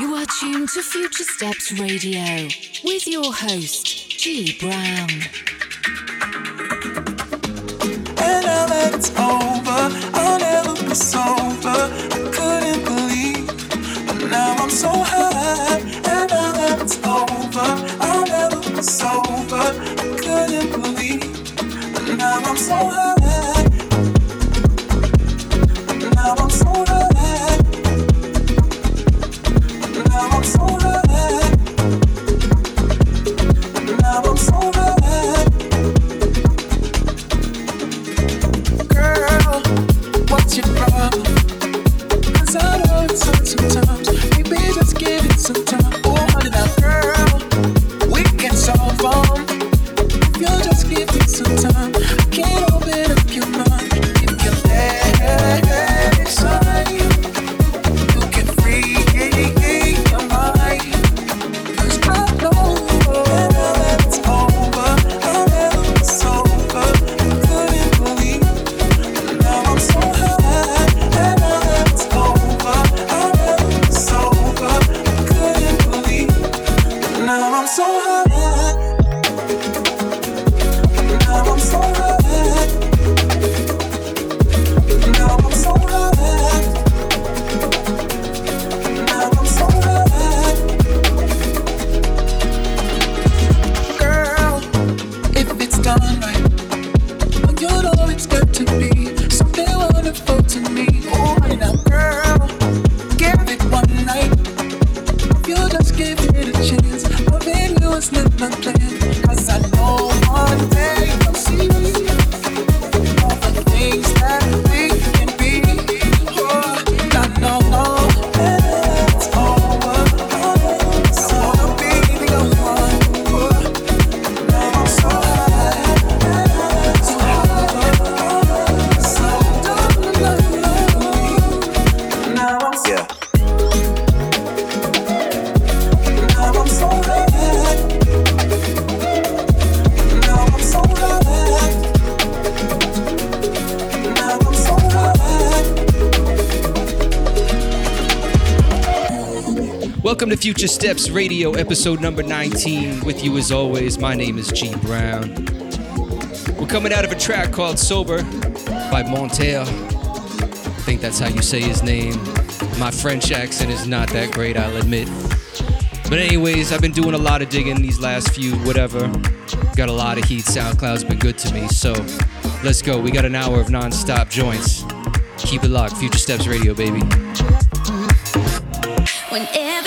You are tuned to Future Steps Radio with your host, G Brown. And now that it's over, I'll never be sober. I couldn't believe, but now I'm so high. And now that it's over, I'll never be sober. I couldn't believe, but now I'm so high. My plan. Future Steps Radio, episode number 19. With you as always, my name is G Brown. We're coming out of a track called Sober by Montel. I think that's how you say his name. My French accent is not that great, I'll admit. But, anyways, I've been doing a lot of digging these last few, whatever. Got a lot of heat. SoundCloud's been good to me. So, let's go. We got an hour of non stop joints. Keep it locked. Future Steps Radio, baby. Whenever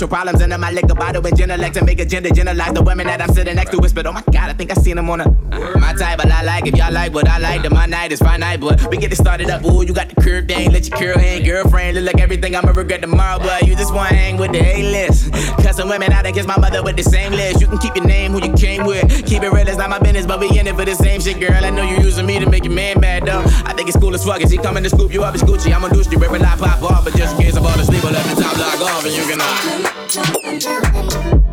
social problems under my liquor bottle and genelect to make a gender generalize the women that I'm sitting next to. Whispered, oh my god, I think I seen them on a my type, but I like if y'all like what I like, then my night is fine night, but we get it started up. Ooh, you got the curve thing, let your curl hang, girlfriend, look like everything I'ma regret tomorrow, but you just wanna hang with the A list. Cussing women out against my mother with the same list. You can keep your name, who you came with. Keep it real, it's not my business, but we in it for the same shit, girl. I know you using me to make your man mad, though. I think it's cool as fuck. Is he coming to scoop you up? It's Gucci. I'm a douche, you every lie pop off, but just in case I'm all asleep, I let the top lock off, and you can. Uh,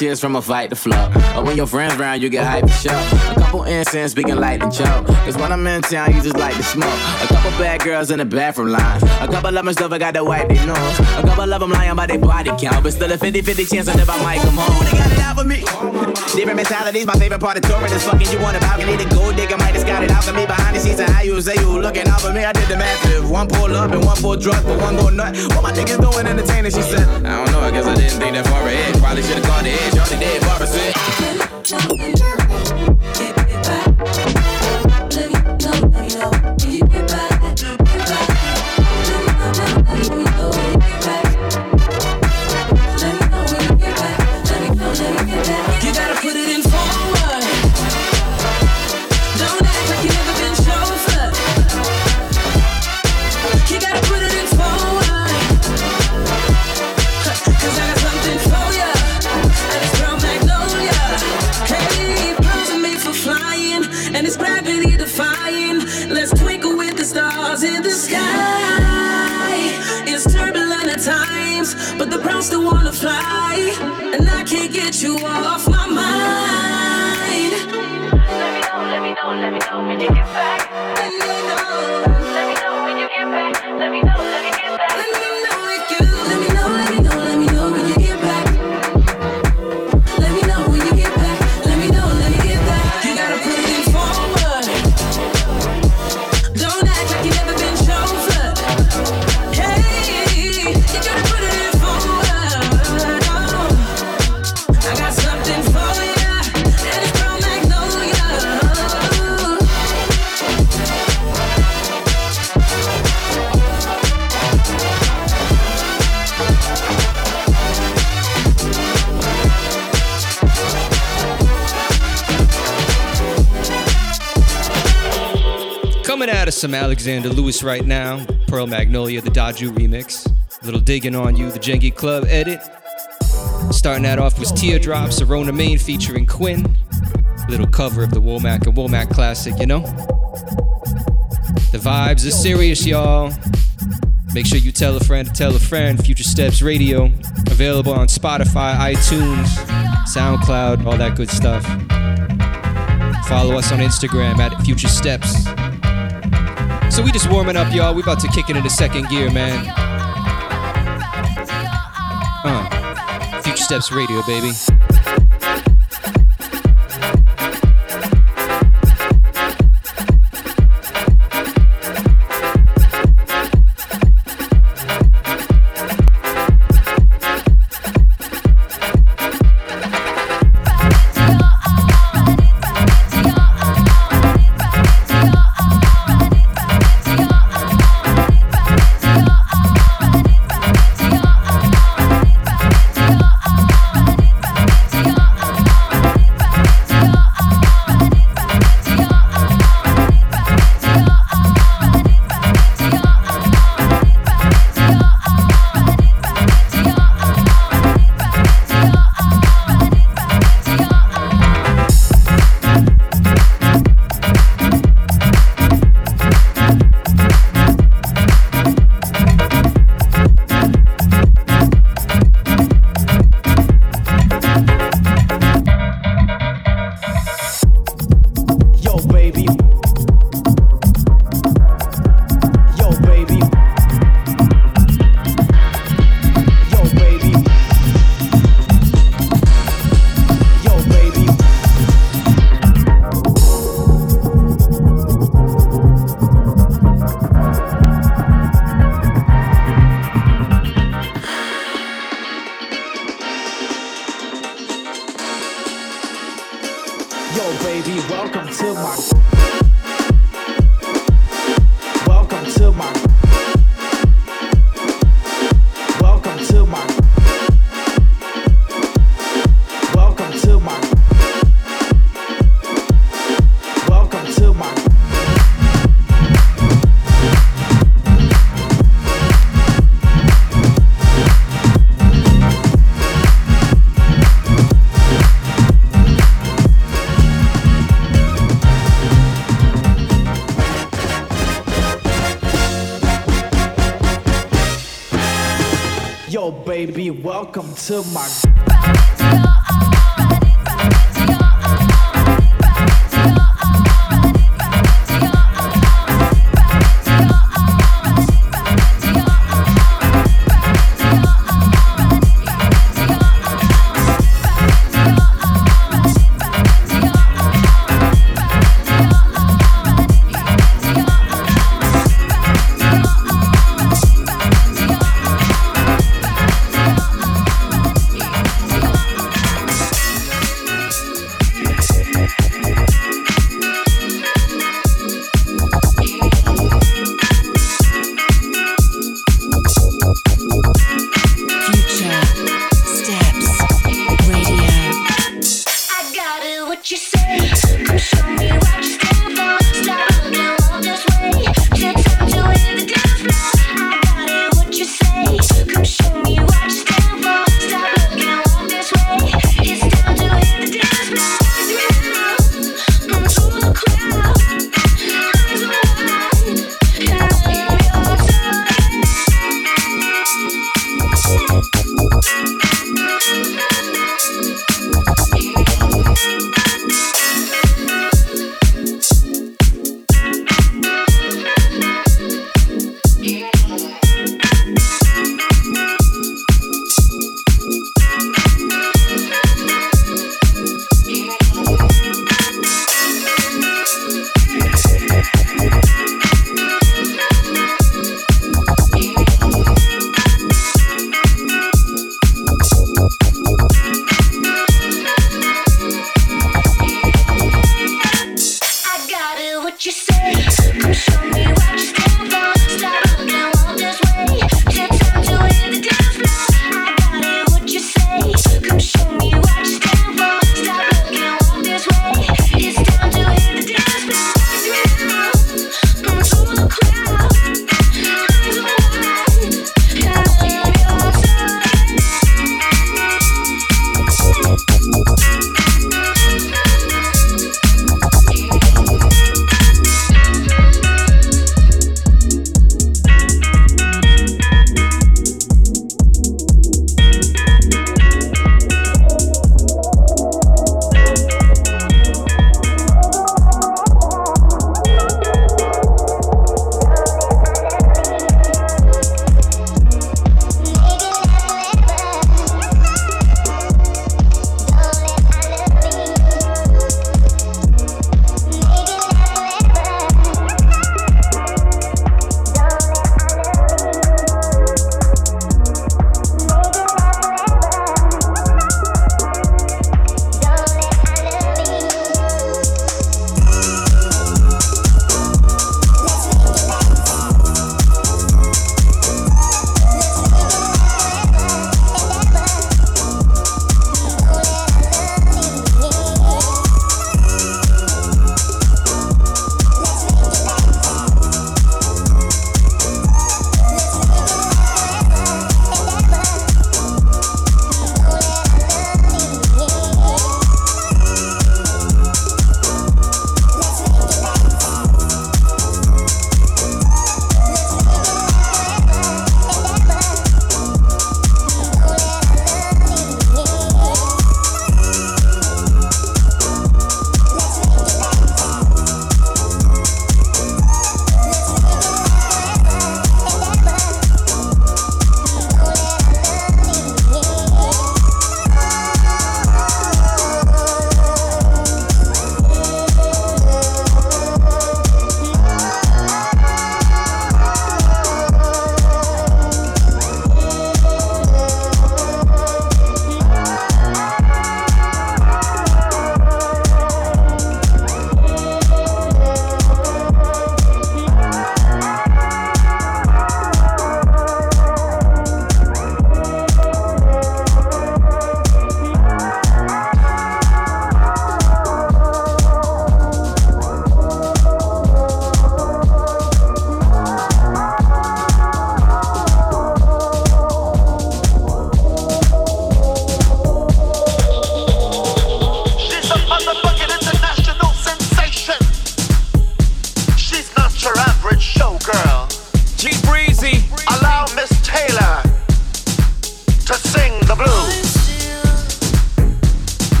Cheers from a fight to flow. Or when your friends around, you get hyped show. Couple incense speaking light and choke. Cause when I'm in town, you just like to smoke. A couple bad girls in the bathroom line. A couple of them still got to wipe their nose. A couple of them lying by their body count. But still a 50 50 chance I might come home. They got it out for me. Different mentalities, my favorite part of touring is fucking you on the balcony. The gold digger might have scouted out for me behind the scenes. And how you say you looking out for me. I did the math. If one pull up and one pull drugs, but one go nut. What my niggas doing entertaining? She said, I don't know, I guess I didn't think that far ahead. Probably should've called the edge. Shorty dead, Barbara said. You off my mind. Let me know, let me know, let me know when you get back. Some Alexander Lewis right now. Pearl Magnolia, the Daju remix. A little digging on you, the Jengi Club edit. Starting that off was Teardrops, Arona Main featuring Quinn. Little cover of the Womack and Womack classic, you know? The vibes are serious, y'all. Make sure you tell a friend to tell a friend. Future Steps Radio, available on Spotify, iTunes, SoundCloud, all that good stuff. Follow us on Instagram at Future Steps. So we just warming up, y'all. We about to kick it into second gear, man. Uh, Future Steps Radio, baby. Yo, baby, welcome to my. To my.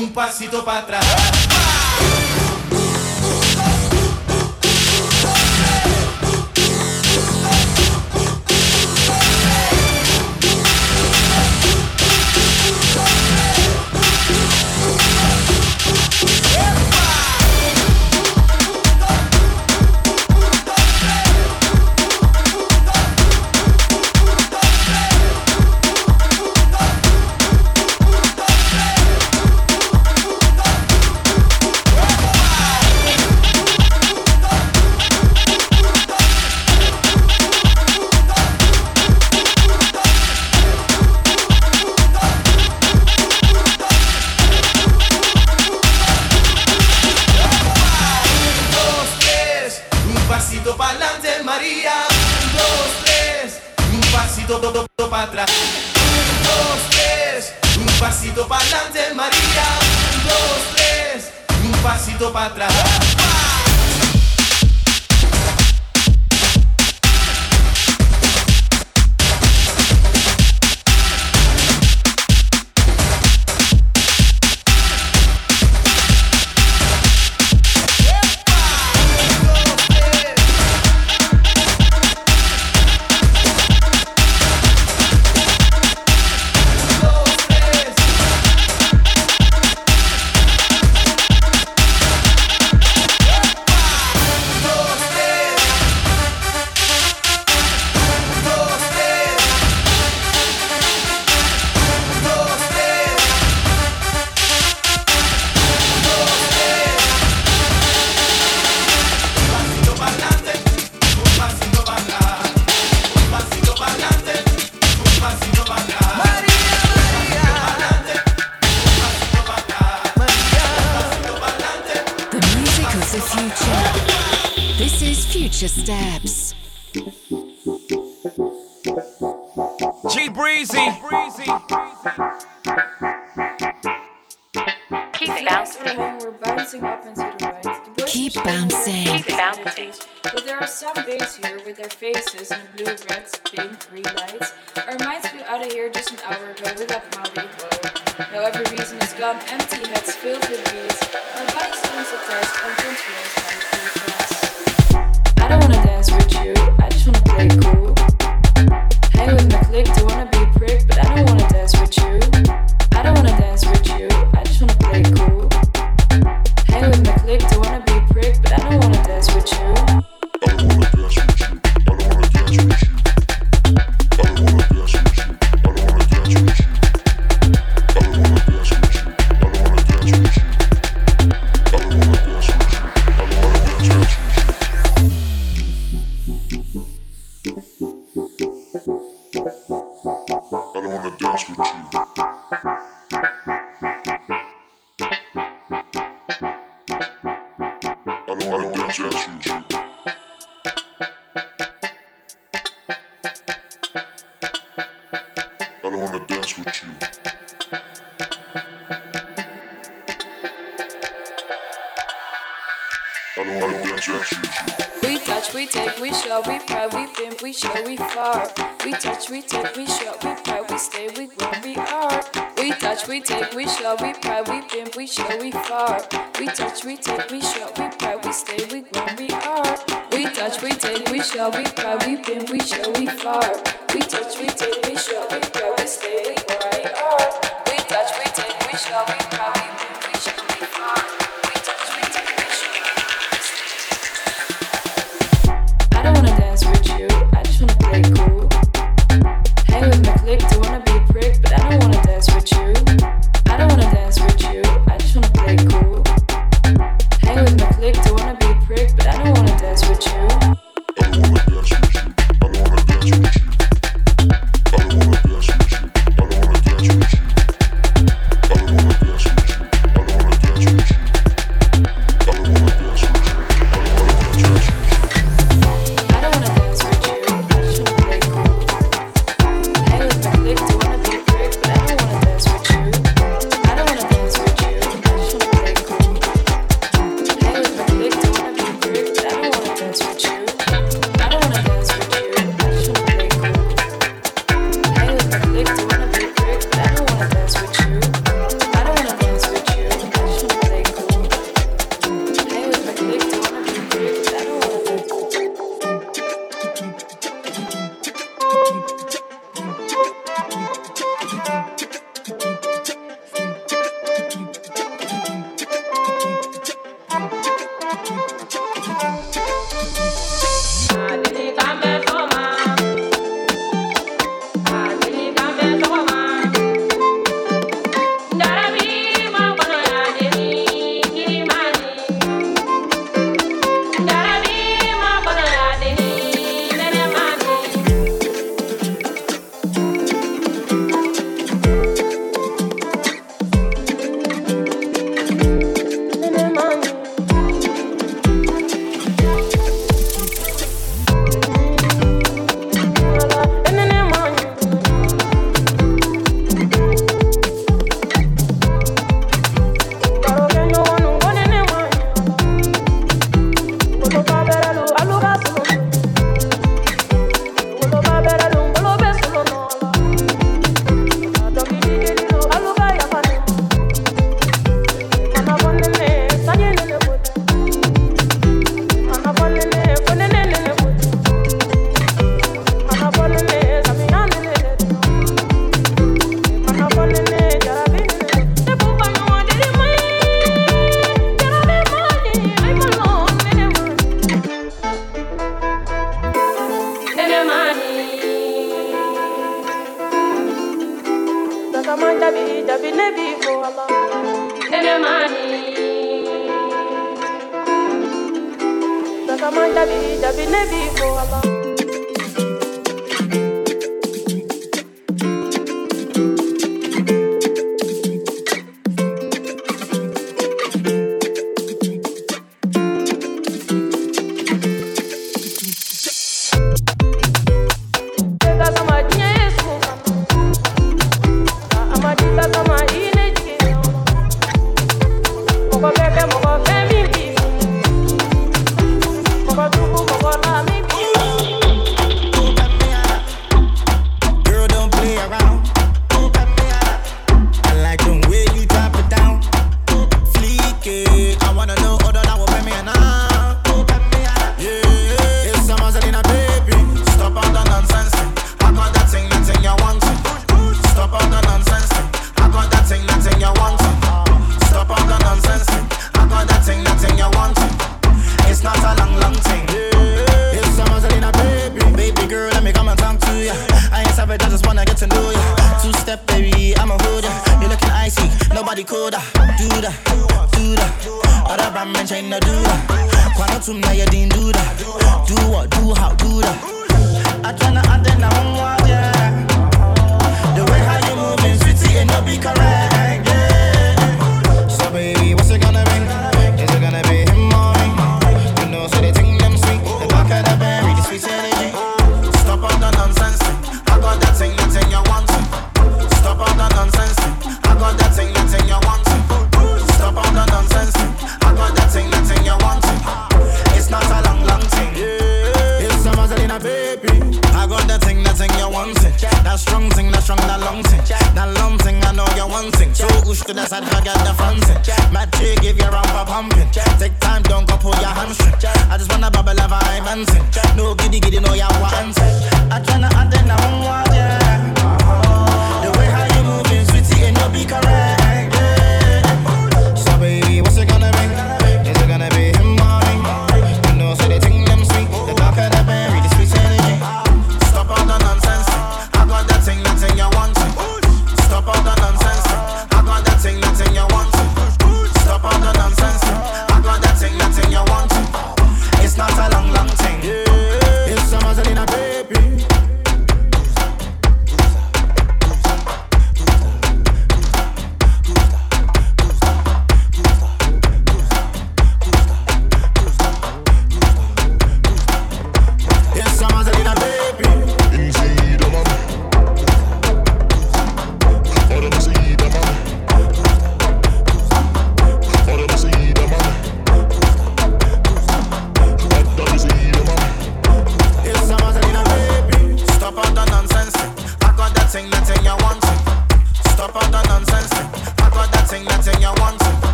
um passito pra trás. your steps. G Breezy. Keep bouncing. We're bouncing up and the right. The Keep bouncing. Keep bouncing. But there are some babes here with their faces in blue, red, pink, green lights. Our minds flew out of here just an hour ago without Molly. Now every reason is gone empty. where we are. We touch, we take, we show, we cry, we bend, we show, we far. We touch, we take, we show, we cry, we stay where we are. We touch, we take, we show, we cry, we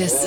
is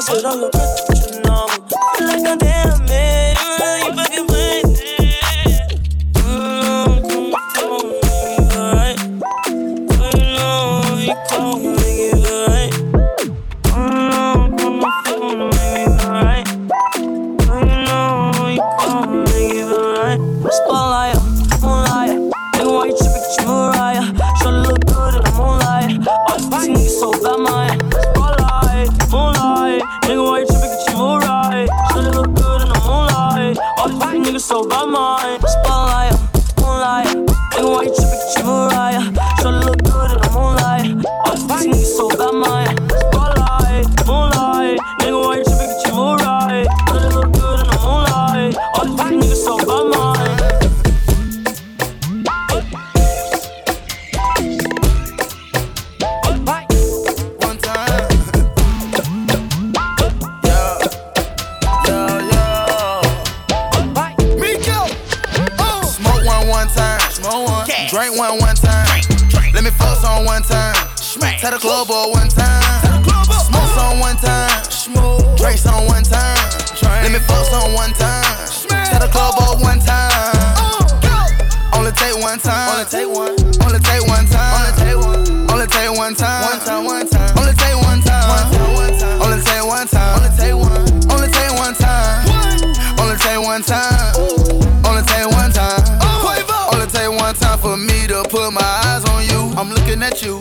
hacer algo que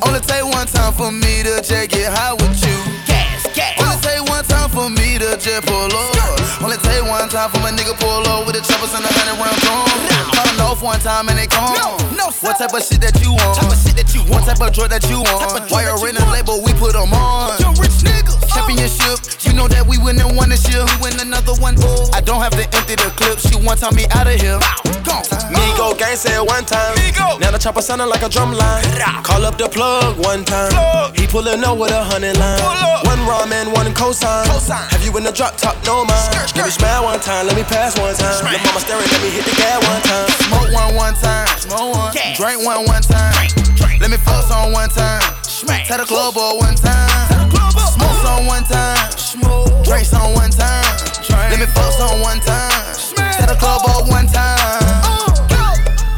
Only take one time for me to just get high with you. Gas, gas. Only take one time for me to just pull up. Only take one time for my nigga pull up with the choppers and the hundred round drum. Cutting off one time and they come. No, no, what type of shit that you want? Type of shit that you want. What type of drug that you want? Why you're in the label, we put them on. Yo, rich niggas. Championship, you know that we win and won this year. We win another one. I don't have to empty the clip. She one time me out of here. Migo gang said one time. Now the chopper sounding like a drum line. Call up the plug one time. He pullin' up with a hundred line. One ramen, one cosign. Have you in the drop top? No mind. Let me smile one time, let me pass one time. Let mama staring, let me hit the gas one time. Smoke one one time. Smoke one. Drink one one time. Let me fuck on one time. Tell the club up one time. Smoke on one time. Drink some one time. Let me fuck on one time. Tell the club up one time.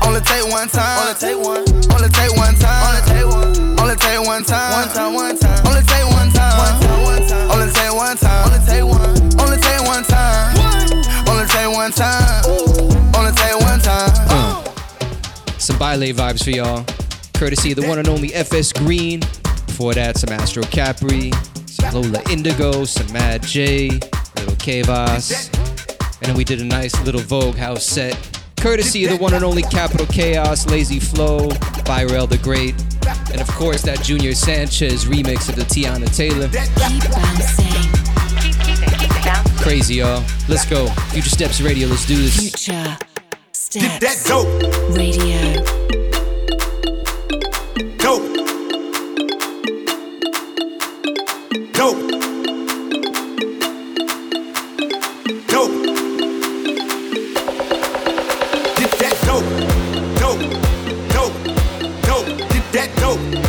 Only take one time. Only take one. Only take one time. Only take one. Only take one time. One time. One time. Only take one time. One time. One time. Only take one time. Only take one. Only take one time. Only take one time. Only take one time. Some Baile vibes for y'all. Courtesy of the one and only FS Green. Before that, some Astro Capri, some Lola Indigo, some Mad J, little Kavas. And then we did a nice little Vogue house set. Courtesy of the one and only Capital Chaos, Lazy Flow, Byrell the Great. And of course, that Junior Sanchez remix of the Teyana Taylor. Crazy, y'all. Let's go. Future Steps Radio, let's do this. Future Steps Radio. Dope. Dope. Did that dope. Dope. Dope. Dope. Did that dope.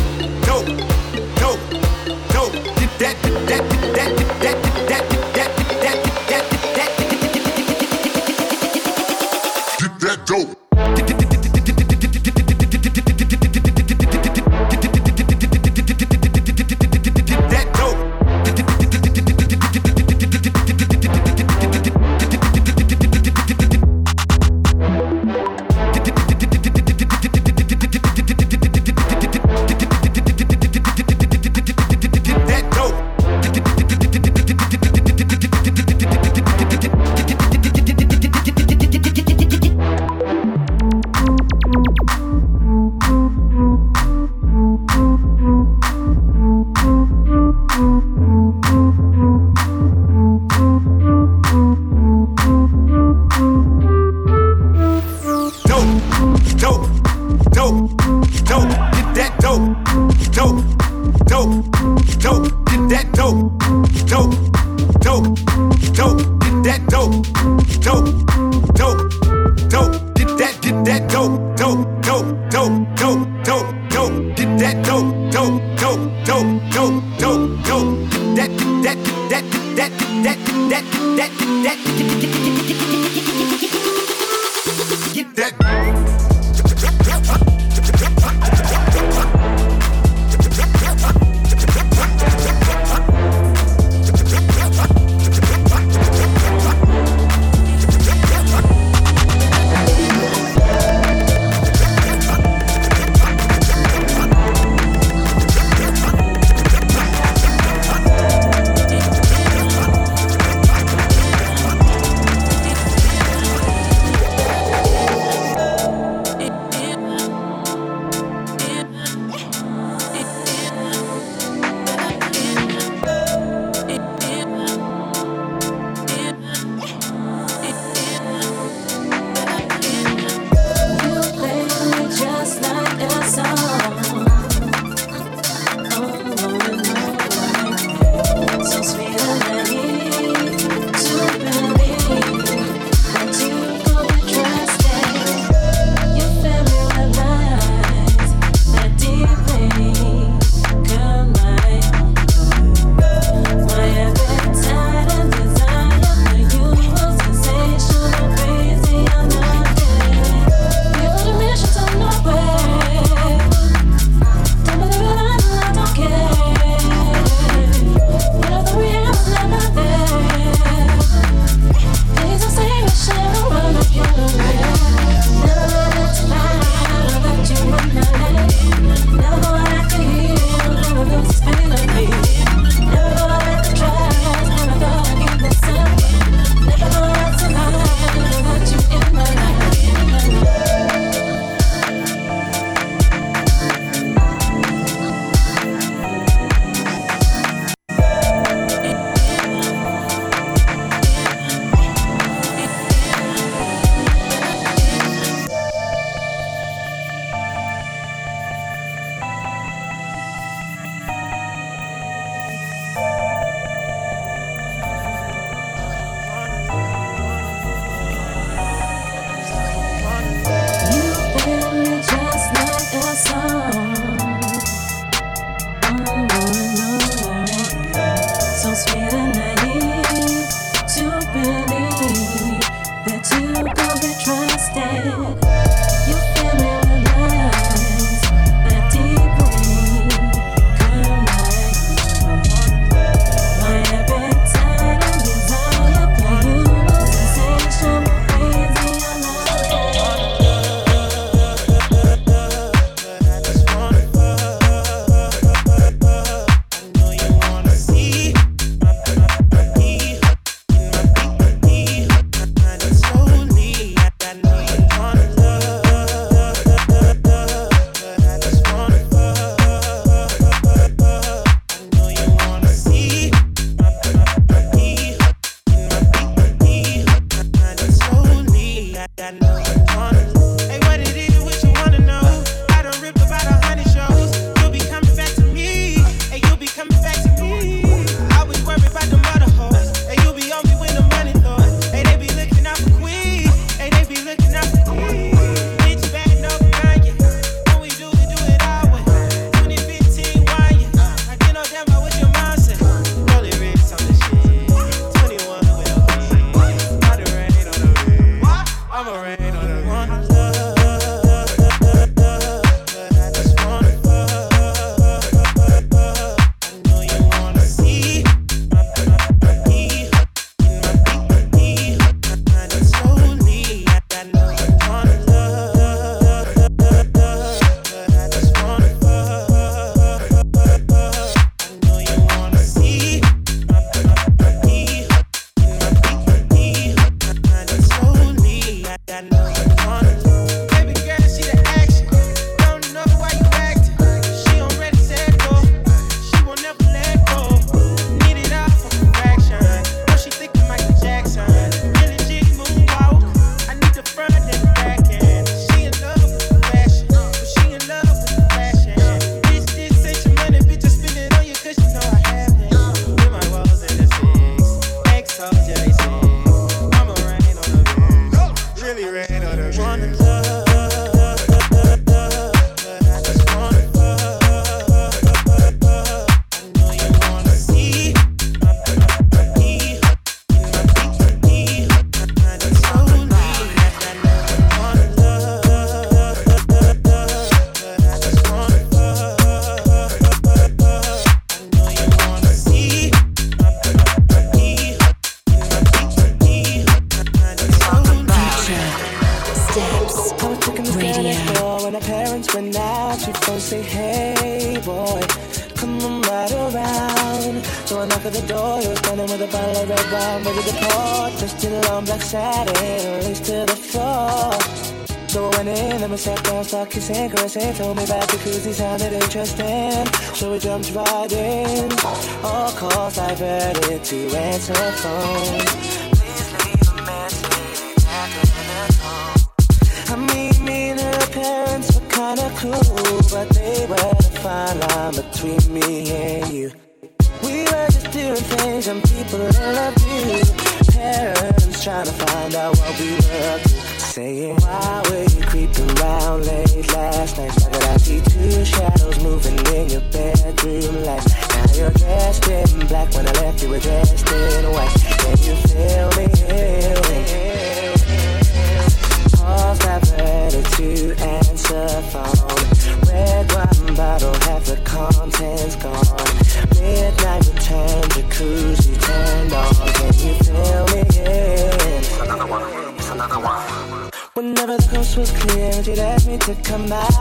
I'm driving. All calls diverted to answer phone. come out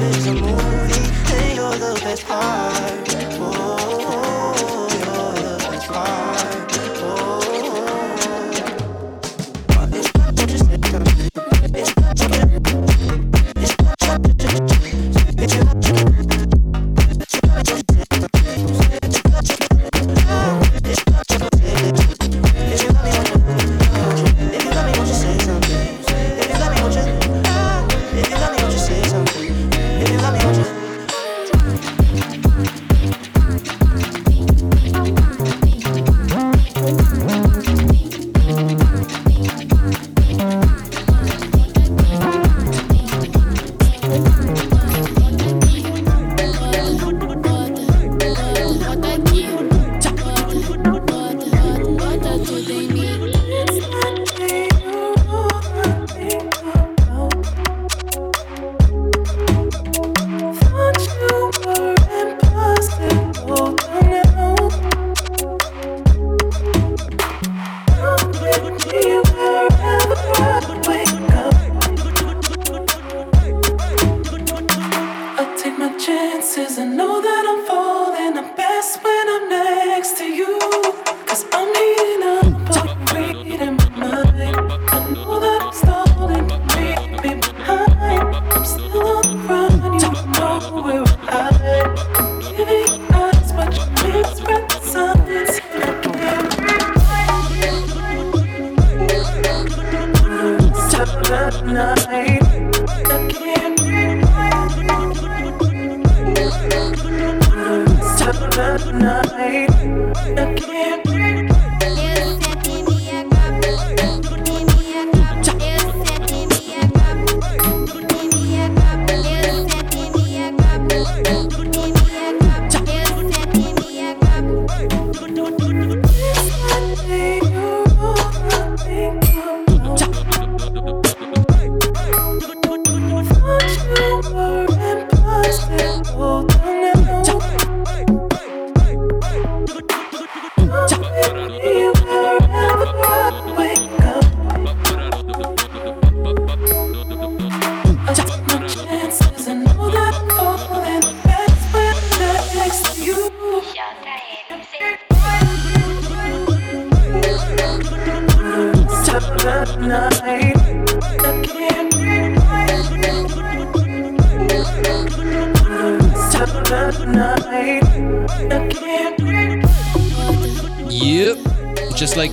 life is a movie, and you're the best part. Whoa.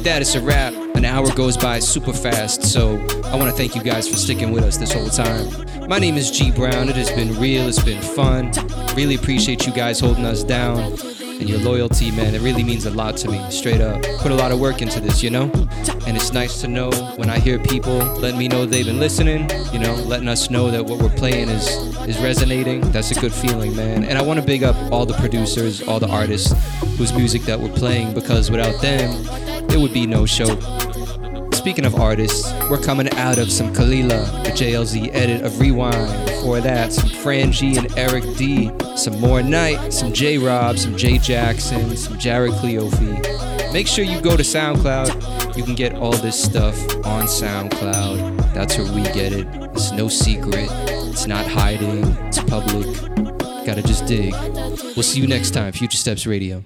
with that, it's a wrap. An hour goes by super fast, so I want to thank you guys for sticking with us this whole time. My name is G Brown. It has been real, it's been fun. Really appreciate you guys holding us down and your loyalty, man. It really means a lot to me, straight up. Put a lot of work into this, you know? And it's nice to know when I hear people letting me know they've been listening, you know, letting us know that what we're playing is is resonating. That's a good feeling, man. And I want to big up all the producers, all the artists whose music that we're playing because without them, there would be no show. Speaking of artists, we're coming out of some Kalila, the JLZ edit of Rewind. Before that, some Frangie and Eric D, some More Night, some J Rob, some J Jackson, some Jared Cleofi. Make sure you go to SoundCloud. You can get all this stuff on SoundCloud. That's where we get it. It's no secret. It's not hiding. It's public. Gotta just dig. We'll see you next time, Future Steps Radio.